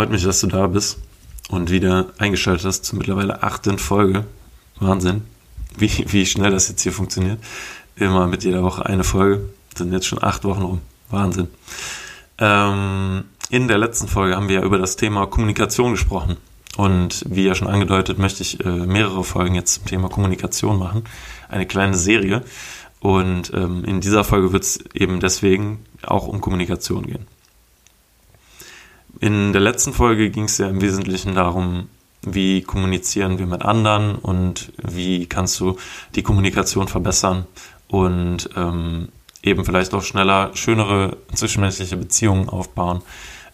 Freut mich, dass du da bist und wieder eingeschaltet hast zur mittlerweile achten Folge. Wahnsinn, wie, wie schnell das jetzt hier funktioniert. Immer mit jeder Woche eine Folge. Sind jetzt schon acht Wochen rum. Wahnsinn. Ähm, in der letzten Folge haben wir ja über das Thema Kommunikation gesprochen. Und wie ja schon angedeutet, möchte ich äh, mehrere Folgen jetzt zum Thema Kommunikation machen. Eine kleine Serie. Und ähm, in dieser Folge wird es eben deswegen auch um Kommunikation gehen. In der letzten Folge ging es ja im Wesentlichen darum, wie kommunizieren wir mit anderen und wie kannst du die Kommunikation verbessern und ähm, eben vielleicht auch schneller schönere zwischenmenschliche Beziehungen aufbauen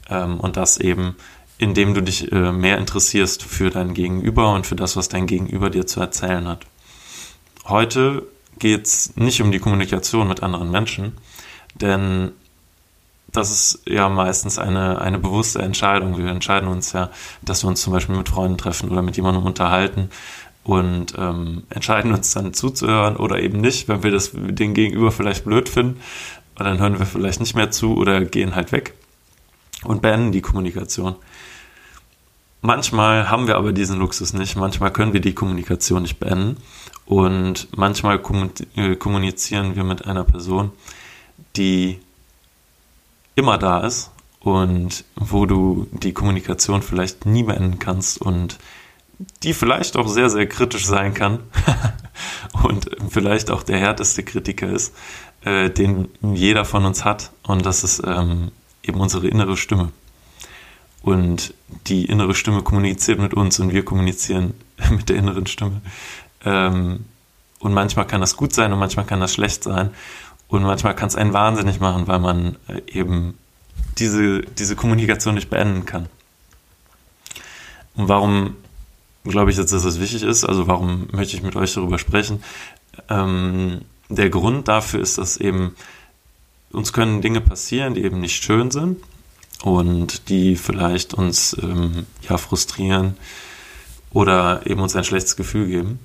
ähm, und das eben indem du dich äh, mehr interessierst für dein Gegenüber und für das, was dein Gegenüber dir zu erzählen hat. Heute geht es nicht um die Kommunikation mit anderen Menschen, denn das ist ja meistens eine, eine bewusste Entscheidung. Wir entscheiden uns ja, dass wir uns zum Beispiel mit Freunden treffen oder mit jemandem unterhalten und ähm, entscheiden uns dann zuzuhören oder eben nicht, wenn wir das den Gegenüber vielleicht blöd finden. Und dann hören wir vielleicht nicht mehr zu oder gehen halt weg und beenden die Kommunikation. Manchmal haben wir aber diesen Luxus nicht. Manchmal können wir die Kommunikation nicht beenden. Und manchmal äh, kommunizieren wir mit einer Person, die immer da ist und wo du die Kommunikation vielleicht nie beenden kannst und die vielleicht auch sehr, sehr kritisch sein kann und vielleicht auch der härteste Kritiker ist, äh, den jeder von uns hat. Und das ist ähm, eben unsere innere Stimme. Und die innere Stimme kommuniziert mit uns und wir kommunizieren mit der inneren Stimme. Ähm, und manchmal kann das gut sein und manchmal kann das schlecht sein. Und manchmal kann es einen wahnsinnig machen, weil man äh, eben diese, diese Kommunikation nicht beenden kann. Und warum glaube ich, dass das wichtig ist? Also warum möchte ich mit euch darüber sprechen? Ähm, der Grund dafür ist, dass eben uns können Dinge passieren, die eben nicht schön sind und die vielleicht uns ähm, ja frustrieren oder eben uns ein schlechtes Gefühl geben.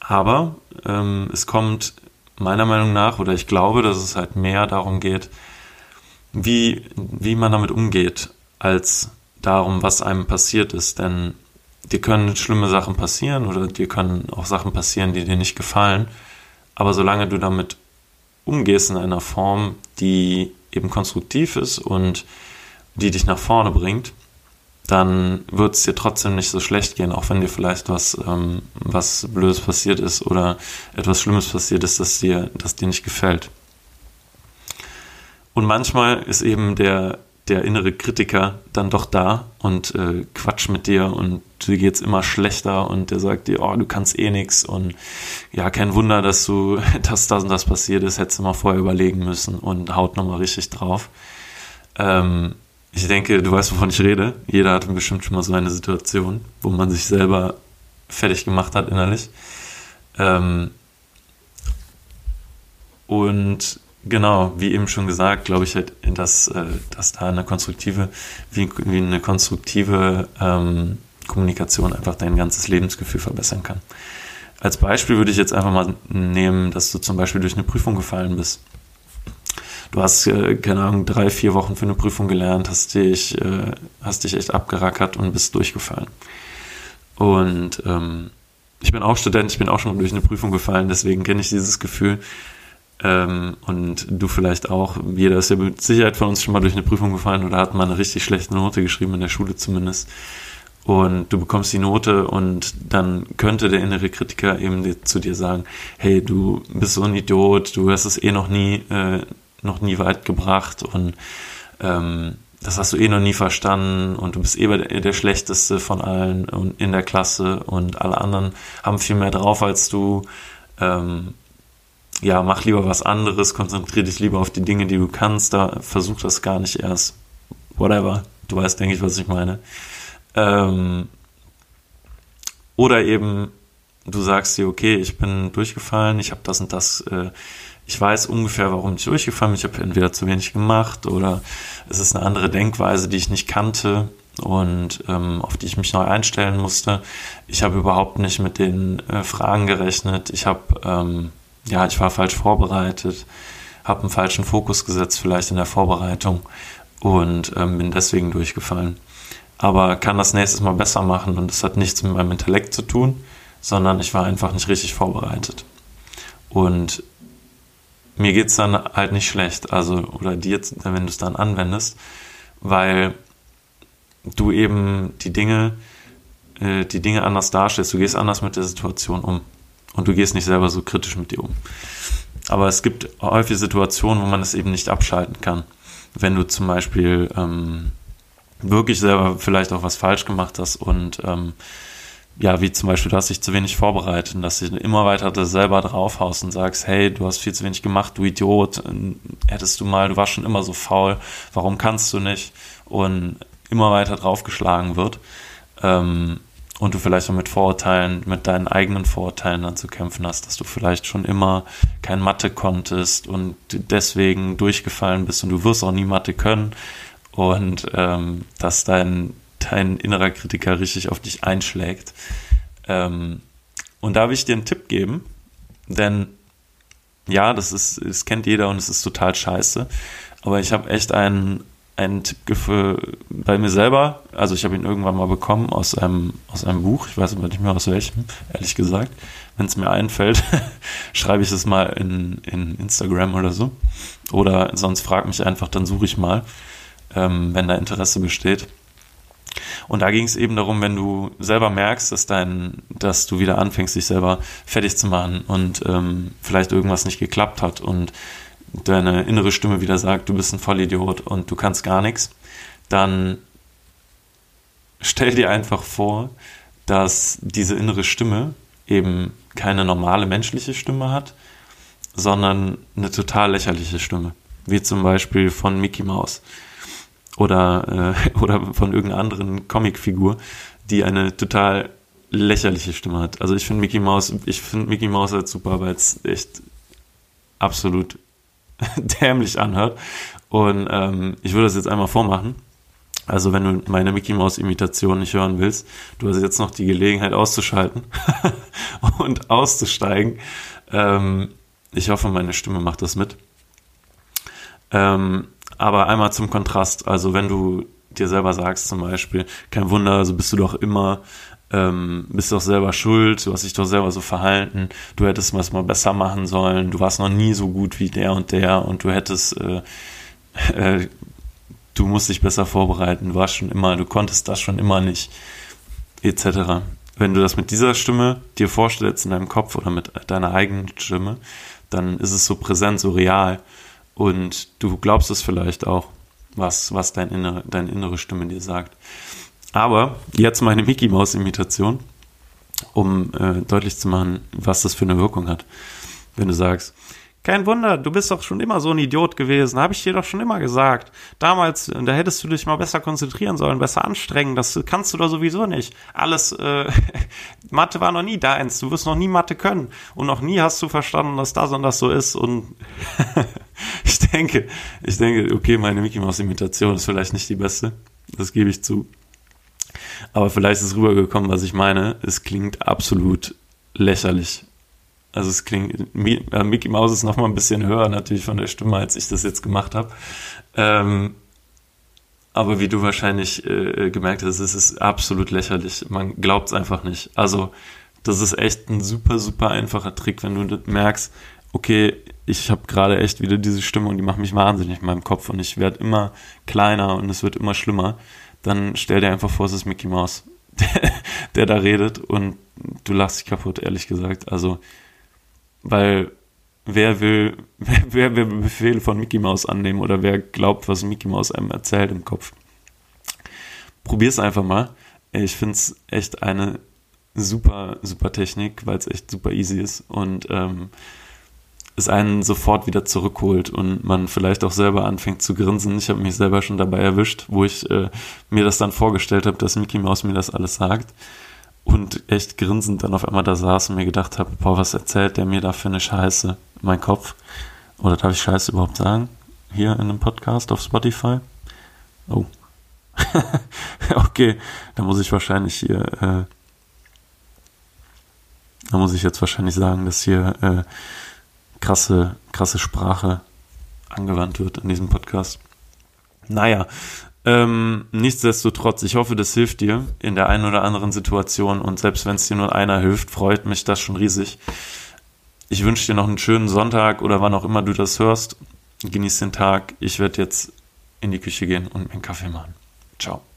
Aber ähm, es kommt meiner Meinung nach, oder ich glaube, dass es halt mehr darum geht, wie, wie man damit umgeht, als darum, was einem passiert ist. Denn dir können schlimme Sachen passieren oder dir können auch Sachen passieren, die dir nicht gefallen. Aber solange du damit umgehst in einer Form, die eben konstruktiv ist und die dich nach vorne bringt, dann wird es dir trotzdem nicht so schlecht gehen, auch wenn dir vielleicht was, ähm, was Blödes passiert ist oder etwas Schlimmes passiert ist, das dir, das dir nicht gefällt. Und manchmal ist eben der, der innere Kritiker dann doch da und äh, quatscht mit dir und dir geht's immer schlechter und der sagt dir, oh, du kannst eh nix und ja, kein Wunder, dass du, dass das und das passiert ist, hättest du mal vorher überlegen müssen und haut nochmal richtig drauf. Ähm, ich denke, du weißt, wovon ich rede. Jeder hatte bestimmt schon mal so eine Situation, wo man sich selber fertig gemacht hat innerlich. Ähm und genau, wie eben schon gesagt, glaube ich halt, dass, äh, dass da eine konstruktive, wie, wie eine konstruktive ähm, Kommunikation einfach dein ganzes Lebensgefühl verbessern kann. Als Beispiel würde ich jetzt einfach mal nehmen, dass du zum Beispiel durch eine Prüfung gefallen bist du hast, äh, keine Ahnung, drei, vier Wochen für eine Prüfung gelernt, hast dich, äh, hast dich echt abgerackert und bist durchgefallen. Und ähm, ich bin auch Student, ich bin auch schon durch eine Prüfung gefallen, deswegen kenne ich dieses Gefühl. Ähm, und du vielleicht auch. Jeder ist ja mit Sicherheit von uns schon mal durch eine Prüfung gefallen oder hat mal eine richtig schlechte Note geschrieben, in der Schule zumindest. Und du bekommst die Note und dann könnte der innere Kritiker eben zu dir sagen, hey, du bist so ein Idiot, du hast es eh noch nie äh, noch nie weit gebracht und ähm, das hast du eh noch nie verstanden und du bist eh der, der Schlechteste von allen und in der Klasse und alle anderen haben viel mehr drauf als du. Ähm, ja, mach lieber was anderes, konzentriere dich lieber auf die Dinge, die du kannst, da versuch das gar nicht erst. Whatever. Du weißt, denke ich, was ich meine. Ähm, oder eben, du sagst dir, okay, ich bin durchgefallen, ich habe das und das äh, ich weiß ungefähr, warum ich durchgefallen bin. Ich habe entweder zu wenig gemacht oder es ist eine andere Denkweise, die ich nicht kannte und ähm, auf die ich mich neu einstellen musste. Ich habe überhaupt nicht mit den äh, Fragen gerechnet. Ich habe, ähm, ja, ich war falsch vorbereitet, habe einen falschen Fokus gesetzt vielleicht in der Vorbereitung und ähm, bin deswegen durchgefallen. Aber kann das nächstes Mal besser machen und es hat nichts mit meinem Intellekt zu tun, sondern ich war einfach nicht richtig vorbereitet. Und mir geht es dann halt nicht schlecht, also oder dir, wenn du es dann anwendest, weil du eben die Dinge, äh, die Dinge anders darstellst. Du gehst anders mit der Situation um und du gehst nicht selber so kritisch mit dir um. Aber es gibt häufig Situationen, wo man es eben nicht abschalten kann. Wenn du zum Beispiel ähm, wirklich selber vielleicht auch was falsch gemacht hast und ähm, ja, wie zum Beispiel, du hast dich zu wenig vorbereitet, dass du immer weiter das selber draufhaust und sagst, hey, du hast viel zu wenig gemacht, du Idiot, hättest du mal, du warst schon immer so faul, warum kannst du nicht? Und immer weiter draufgeschlagen wird. Ähm, und du vielleicht auch mit Vorurteilen, mit deinen eigenen Vorurteilen dann zu kämpfen hast, dass du vielleicht schon immer kein Mathe konntest und deswegen durchgefallen bist und du wirst auch nie Mathe können und ähm, dass dein, dein innerer Kritiker richtig auf dich einschlägt. Ähm, und da will ich dir einen Tipp geben, denn ja, das ist, das kennt jeder und es ist total scheiße, aber ich habe echt einen einen Tipp bei mir selber. Also ich habe ihn irgendwann mal bekommen aus einem, aus einem Buch. Ich weiß aber nicht mehr aus welchem, ehrlich gesagt. Wenn es mir einfällt, schreibe ich es mal in, in Instagram oder so. Oder sonst frag mich einfach, dann suche ich mal, ähm, wenn da Interesse besteht. Und da ging es eben darum, wenn du selber merkst, dass dein, dass du wieder anfängst, dich selber fertig zu machen und ähm, vielleicht irgendwas nicht geklappt hat und deine innere Stimme wieder sagt, du bist ein Vollidiot und du kannst gar nichts, dann stell dir einfach vor, dass diese innere Stimme eben keine normale menschliche Stimme hat, sondern eine total lächerliche Stimme, wie zum Beispiel von Mickey Mouse oder, äh, oder von irgendeiner anderen Comicfigur, die eine total lächerliche Stimme hat. Also ich finde Mickey Mouse, ich finde Mickey Mouse halt super, weil es echt absolut dämlich anhört. Und ähm, ich würde das jetzt einmal vormachen. Also wenn du meine Mickey Mouse Imitation nicht hören willst, du hast jetzt noch die Gelegenheit auszuschalten und auszusteigen. Ähm, ich hoffe, meine Stimme macht das mit. Ähm, aber einmal zum Kontrast. Also wenn du dir selber sagst zum Beispiel, kein Wunder, so also bist du doch immer ähm, bist doch selber schuld, du hast dich doch selber so verhalten, du hättest was mal besser machen sollen, du warst noch nie so gut wie der und der und du hättest, äh, äh, du musst dich besser vorbereiten, du warst schon immer, du konntest das schon immer nicht, etc. Wenn du das mit dieser Stimme dir vorstellst in deinem Kopf oder mit deiner eigenen Stimme, dann ist es so präsent, so real und du glaubst es vielleicht auch, was, was dein innere, deine innere Stimme dir sagt. Aber jetzt meine Mickey Maus Imitation, um äh, deutlich zu machen, was das für eine Wirkung hat. Wenn du sagst, kein Wunder, du bist doch schon immer so ein Idiot gewesen, habe ich dir doch schon immer gesagt. Damals, da hättest du dich mal besser konzentrieren sollen, besser anstrengen, das kannst du doch sowieso nicht. Alles, äh, Mathe war noch nie deins, du wirst noch nie Mathe können und noch nie hast du verstanden, dass das und das so ist und ich denke, ich denke, okay, meine Mickey Maus Imitation ist vielleicht nicht die beste, das gebe ich zu. Aber vielleicht ist rübergekommen, was ich meine. Es klingt absolut lächerlich. Also es klingt, Mickey Mouse ist noch mal ein bisschen höher natürlich von der Stimme, als ich das jetzt gemacht habe. Ähm, aber wie du wahrscheinlich äh, gemerkt hast, es ist absolut lächerlich. Man glaubt es einfach nicht. Also das ist echt ein super, super einfacher Trick, wenn du merkst, okay, ich habe gerade echt wieder diese Stimme und die macht mich wahnsinnig in meinem Kopf und ich werde immer kleiner und es wird immer schlimmer dann stell dir einfach vor, es ist Mickey Mouse, der, der da redet und du lachst dich kaputt, ehrlich gesagt. Also, weil wer will, wer, wer will Befehle von Mickey Mouse annehmen oder wer glaubt, was Mickey Mouse einem erzählt im Kopf? Probier's einfach mal. Ich finde es echt eine super, super Technik, weil es echt super easy ist und ähm, es einen sofort wieder zurückholt und man vielleicht auch selber anfängt zu grinsen. Ich habe mich selber schon dabei erwischt, wo ich äh, mir das dann vorgestellt habe, dass Mickey Mouse mir das alles sagt und echt grinsend dann auf einmal da saß und mir gedacht habe, boah, was erzählt der mir da für eine Scheiße in meinem Kopf? Oder darf ich Scheiße überhaupt sagen? Hier in einem Podcast auf Spotify? Oh. okay, da muss ich wahrscheinlich hier, äh, da muss ich jetzt wahrscheinlich sagen, dass hier äh, krasse, krasse Sprache angewandt wird in diesem Podcast. Naja, ähm, nichtsdestotrotz, ich hoffe, das hilft dir in der einen oder anderen Situation und selbst wenn es dir nur einer hilft, freut mich das schon riesig. Ich wünsche dir noch einen schönen Sonntag oder wann auch immer du das hörst. Genieß den Tag. Ich werde jetzt in die Küche gehen und mir einen Kaffee machen. Ciao.